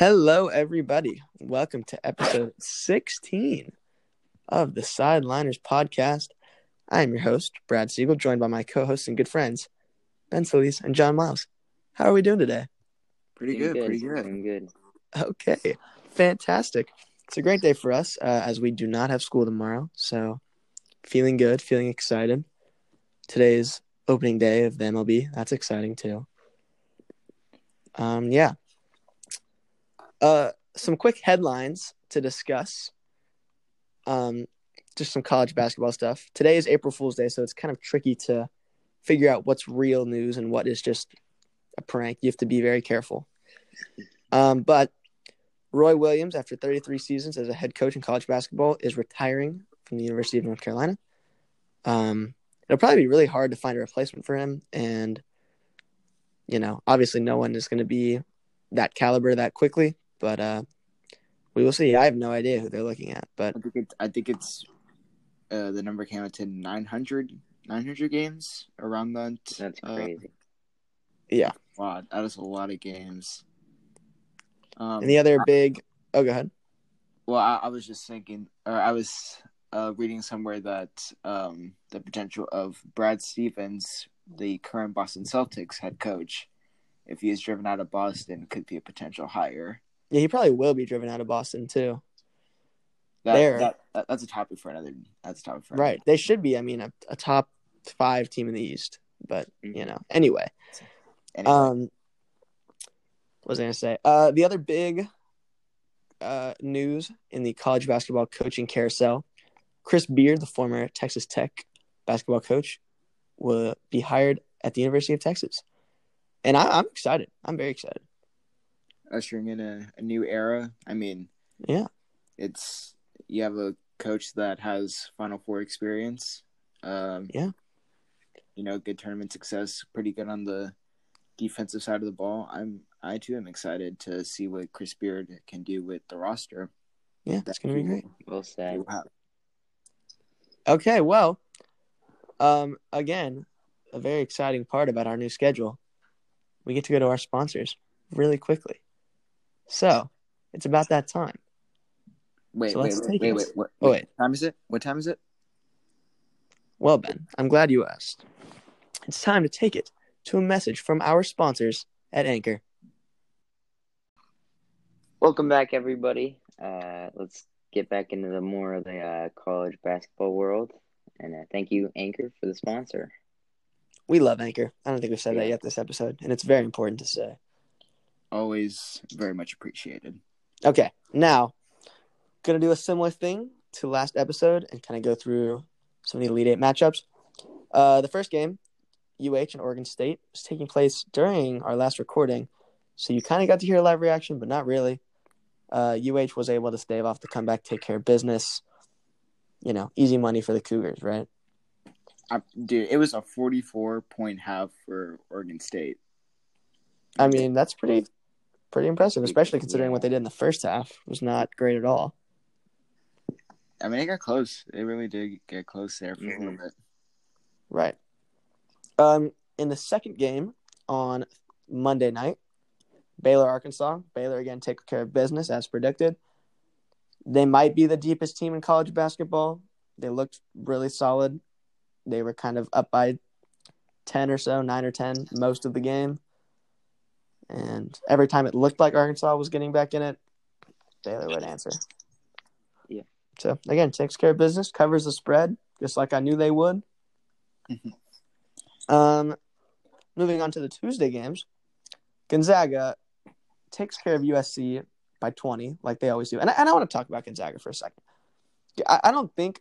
Hello, everybody. Welcome to episode 16 of the Sideliners podcast. I am your host, Brad Siegel, joined by my co hosts and good friends, Ben Solis and John Miles. How are we doing today? Pretty Doing good, pretty good. Doing good. Okay, fantastic. It's a great day for us uh, as we do not have school tomorrow. So, feeling good, feeling excited. Today's opening day of the MLB. That's exciting too. Um, yeah. Uh, some quick headlines to discuss. Um, just some college basketball stuff. Today is April Fool's Day, so it's kind of tricky to figure out what's real news and what is just a prank. You have to be very careful. Um, but Roy Williams, after 33 seasons as a head coach in college basketball, is retiring from the University of North Carolina. Um, it'll probably be really hard to find a replacement for him, and you know, obviously, no one is going to be that caliber that quickly. But uh, we will see. I have no idea who they're looking at, but I think it's I think it's uh, the number came out to 900, 900 games around that. That's uh, crazy. yeah. Wow, that is a lot of games. Um, And the other big. Oh, go ahead. well, I, I was just thinking, or I was uh, reading somewhere that um, the potential of Brad Stevens, the current Boston Celtics head coach, if he is driven out of Boston, could be a potential hire. Yeah, he probably will be driven out of Boston too. That, There. that, that that's a topic for another. That's a topic for Right. They should be. I mean, a, a top five team in the East. But you know, anyway. Anyway, Um, what was I gonna say? Uh, the other big uh, news in the college basketball coaching carousel: Chris Beard, the former Texas Tech basketball coach, will be hired at the University of Texas, and I, I'm excited. I'm very excited. Ushering in a, a new era. I mean, Yeah. it's you have a coach that has Final Four experience. Um, Yeah. you know, good tournament success, pretty good on the defensive side of the ball. I'm I too am excited to see what Chris Beard can do with the roster. Yeah, that's gonna be great. Well said. We'll have- Okay, well, um, again, a very exciting part about our new schedule. We get to go to our sponsors really quickly. So it's about that time. Wait, So wait, let's wait, take wait, it. wait, what, Oh, time is it? What time is it? Well, Ben, I'm glad you asked. It's time to take it to a message from our sponsors at Anchor. Welcome back, everybody. Uh, let's get back into the more of the uh, college basketball world, and uh, thank you, Anchor, for the sponsor. We love Anchor. I don't think we've said that yet this episode, and it's very important to say. Always very much appreciated. Okay, now gonna do a similar thing to last episode and kind of go through some of the Elite Eight matchups. Uh, the first game, UH and Oregon State, was taking place during our last recording, so you kind of got to hear a live reaction, but not really. Uh, UH was able to stave off the comeback, take care of business. You know, easy money for the Cougars, right? I, dude, it was a 44 point half for Oregon State. I mean, that's pretty, pretty impressive, especially considering what they did in the first half. Was not great at all. I mean, it got close. It really did get close there for a little Mhm. bit. Right. Um, in the second game on Monday night, Baylor, Arkansas. Baylor again take care of business as predicted. They might be the deepest team in college basketball. They looked really solid. They were kind of up by 10 or so, 9 or 10 most of the game. And every time it looked like Arkansas was getting back in it, Baylor would answer. Yeah. So again, takes care of business, covers the spread, just like I knew they would. Mhm. Um, moving on to the Tuesday games, Gonzaga takes care of USC by 20, like they always do. And I, and I want to talk about Gonzaga for a second. I, I don't think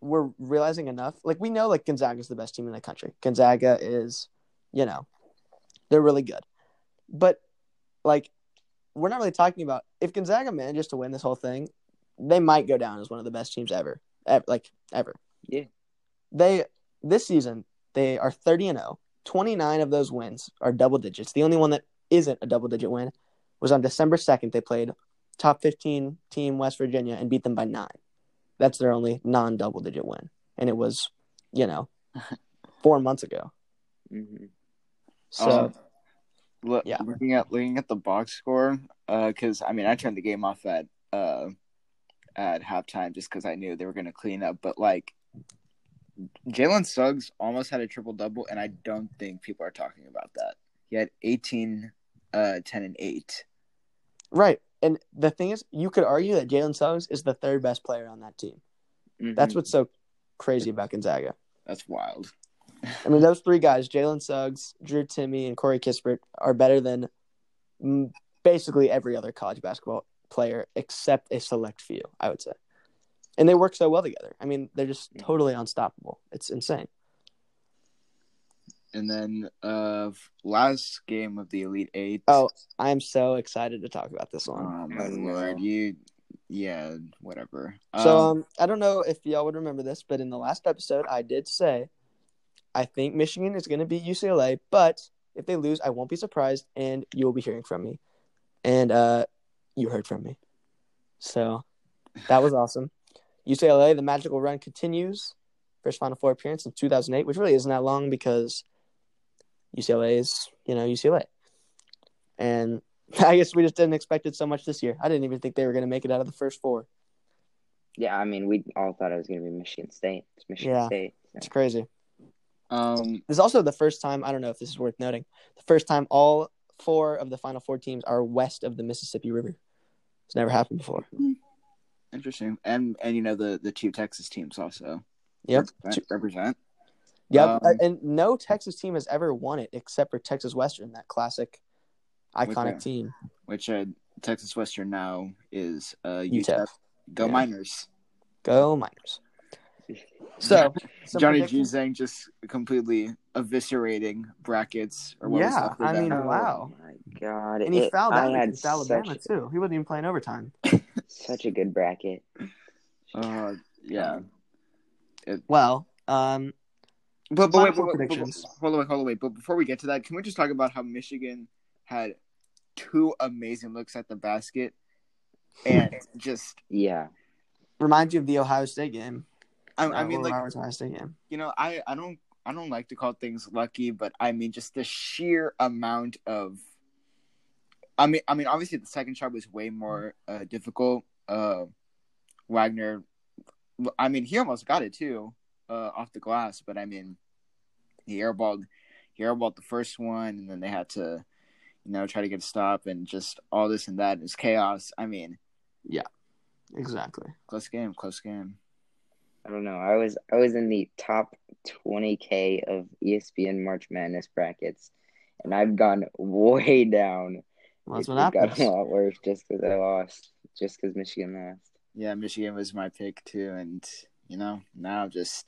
we're realizing enough. Like, we know, like, Gonzaga is the best team in the country. Gonzaga is, you know, they're really good. But, like, we're not really talking about if Gonzaga manages to win this whole thing, they might go down as one of the best teams ever. ever like, ever. Yeah. They, this season, they are 30 and 0. 29 of those wins are double digits. The only one that isn't a double digit win was on December 2nd. They played top 15 team West Virginia and beat them by nine. That's their only non double digit win. And it was, you know, four months ago. hmm So Um, Look, Yeah. looking at looking at the box score, because I mean I turned the game off at uh at halftime just because I knew they were going to clean up. But like Jalen Suggs almost had a triple double, and I don't think people are talking about that. He had 18, uh, 10, and eight. Right. And the thing is, you could argue that Jalen Suggs is the third best player on that team. Mhm. That's what's so crazy about Gonzaga. That's wild. I mean, those three guys, Jalen Suggs, Drew Timme, and Corey Kispert, are better than mm, basically every other college basketball player except a select few, I would say. And they work so well together. I mean, they're just totally unstoppable. It's insane. And then uh last game of the Elite Eight. Oh, I am so excited to talk about this one. oh my lord, you yeah, whatever. So um, I don't know if y'all would remember this, but in the last episode, I did say I think Michigan is going to beat UCLA, but if they lose, I won't be surprised, and you will be hearing from me. And uh, you heard from me, so that was awesome. UCLA, the magical run continues. First Final Four appearance in 2008, which really isn't that long because UCLA is, you know, UCLA. And I guess we just didn't expect it so much this year. I didn't even think they were going to make it out of the first four. Yeah, I mean, we all thought it was going to be Michigan State. It's Michigan Yeah. State. so. It's crazy. Um This is also the first time, I don't know if this is worth noting, the first time all four of the final four teams are west of the Mississippi River. It's never happened before. interesting. And and you know the the two Texas teams also. Yep. Represent. represent. Yep. Um, and no Texas team has ever won it except for Texas Western, that classic iconic Okay. team. Which uh, Texas Western now is uh. UTEP. Go Yeah. Miners. Go Miners. So, Johnny predictions? Juzang just completely eviscerating brackets or what Yeah, left of I mean, Oh wow. my god! And he It- fouled I out against Alabama, such, too. He wasn't even playing overtime. such a good bracket. Uh, yeah. Well, um, But, but wait, but, but, but, hold on, hold on, wait. But before we get to that, can we just talk about how Michigan had two amazing looks at the basket and just, Yeah, reminds you of the Ohio State game. I, I mean, like, State game. you know, I, I don't, I don't like to call things lucky, but I mean, just the sheer amount of, I mean, I mean, obviously the second shot was way more uh, difficult. Uh, Wagner, I mean, he almost got it too, uh, off the glass, but I mean, he airballed, he airballed the first one, and then they had to, you know, try to get a stop, and just all this and that. Was chaos. I mean, yeah, Exactly. close game, close game. I don't know. I was I was in the top 20k of ESPN March Madness brackets, and I've gone way down. Well, that's It- what it got a lot worse just because I lost, just because Michigan lost. Yeah, Michigan was my pick too, and you know now just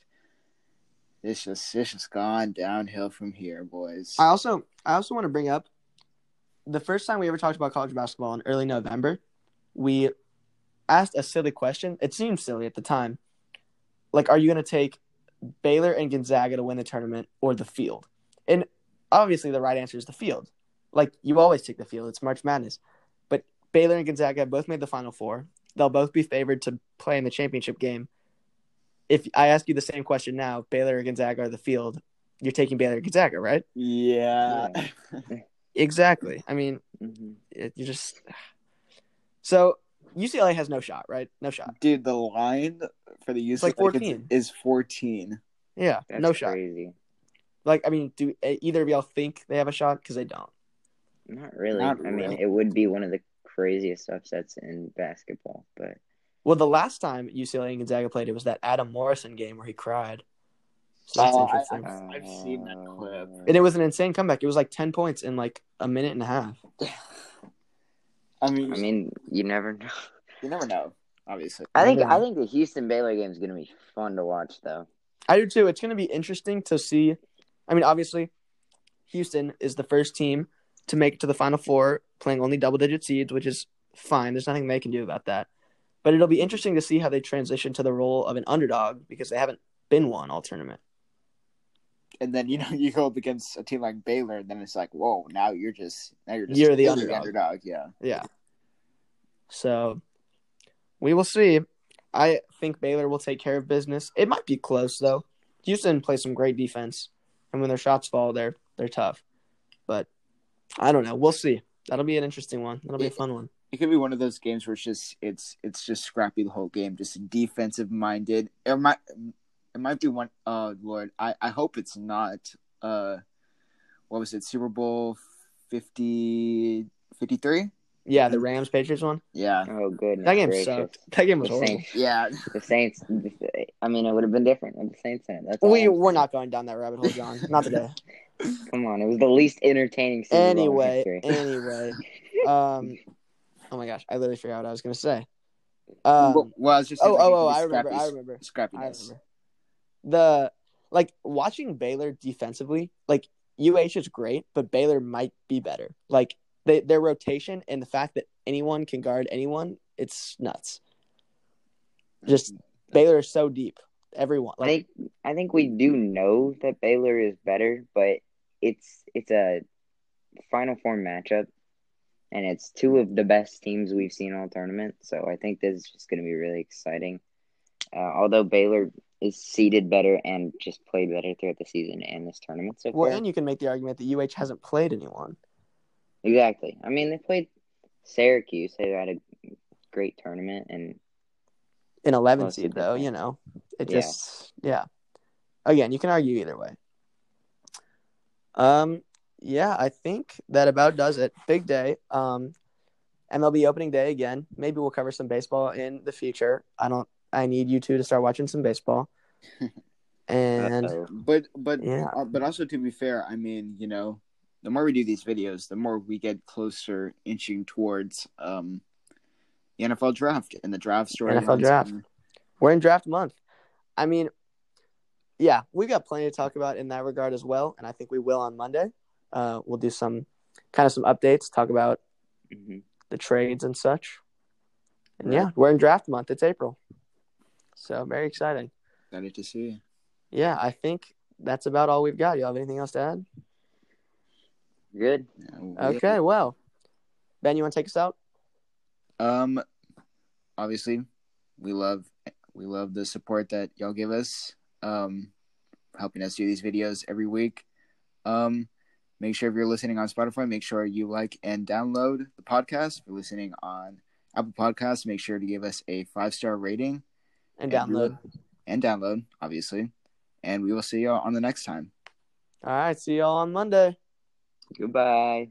it's just it's just gone downhill from here, boys. I also I also want to bring up the first time we ever talked about college basketball in early November, we asked a silly question. It seemed silly at the time. Like, are you going to take Baylor and Gonzaga to win the tournament or the field? And obviously, the right answer is the field. Like, you always take the field. It's March Madness. But Baylor and Gonzaga both made the Final Four. They'll both be favored to play in the championship game. If I ask you the same question now, Baylor or Gonzaga or the field, you're taking Baylor and Gonzaga, right? yeah. Exactly. I mean, hmm it, you just so UCLA has no shot, right? No shot. Dude, the line for the UCLA like 14. is fourteen. Yeah, That's no shot. crazy. Like, I mean, do either of y'all think they have a shot? Because they don't. Not really. Not I mean, it would be one of the craziest upsets in basketball, but Well, the last time UCLA and Gonzaga played, it was that Adam Morrison game where he cried. So that's Oh, interesting. I've- I've seen that clip. And it was an insane comeback. It was like ten points in like a minute and a half. I mean, I mean, you never know. you never know. Obviously, I think I think the Houston Baylor game is going to be fun to watch, though. I do too. It's going to be interesting to see. I mean, obviously, Houston is the first team to make it to the Final Four, playing only double digit seeds, which is fine. There's nothing they can do about that. But it'll be interesting to see how they transition to the role of an underdog because they haven't been one all tournament. And then you know you go up against a team like Baylor, and then it's like, whoa, now you're just now you're just You're the totally underdog. Yeah, Yeah. So we will see. I think Baylor will take care of business. It might be close though. Houston plays some great defense, and when their shots fall, they're they're tough. But I don't know. We'll see. That'll be an interesting one. That'll be a fun one. It could be one of those games where it's just it's it's just scrappy the whole game, just defensive minded. It might it might be one. Oh Lord, I I hope it's not. Uh, what was it? Super Bowl 50, 53? Yeah, the Rams Patriots one. Yeah, Oh goodness That game gracious. sucked. That game was The horrible. Saints, yeah. the Saints. I mean, it would have been different with the Saints in it. That's We we're saying. not going down that rabbit hole, John. Not today. Come on, it was the least entertaining Super Bowl in anyway, history. anyway. Um, oh my gosh, I literally forgot what I was gonna say. Um, well, I was just oh, oh, oh, I remember, scrappy- I remember, I remember. The like watching Baylor defensively, like UH is great, but Baylor might be better. Like they, their rotation and the fact that anyone can guard anyone, it's nuts. Just Baylor is so deep. Everyone, I like think I think we do know that Baylor is better, but it's it's a Final Four matchup, and it's two of the best teams we've seen all tournament. So I think this is just going to be really exciting. Uh, although Baylor is seeded better and just played better throughout the season and this tournament so far. well, and you can make the argument that UH hasn't played anyone. exactly. I mean, they played Syracuse. They had a great tournament, and an 11 seed though you know it Yeah. just yeah again you can argue either way um yeah i think that about does it big day um mlb opening day again maybe we'll cover some baseball in the future i don't i need you two to start watching some baseball and. But but Yeah. uh, but also to be fair, I mean, you know, the more we do these videos, the more we get closer inching towards um the NFL draft and the draft story. NFL draft. we're in draft month i mean yeah we got plenty to talk about in that regard as well and i think we will on monday uh we'll do some kind of some updates talk about Mhm. the trades and such. And Right. yeah, we're in draft month. It's April. So very exciting. Excited to see. You. Yeah, I think that's about all we've got. You all have anything else to add? Good. Yeah, we- Okay, well. Ben, you want to take us out? Um, obviously, we love we love the support that y'all give us. Um, helping us do these videos every week. Um, make sure if you're listening on Spotify, make sure you like and download the podcast. If you're listening on Apple Podcasts, make sure to give us a five star rating And And download. and download, obviously. And we will see y'all on the next time. All right, see y'all on Monday. Goodbye.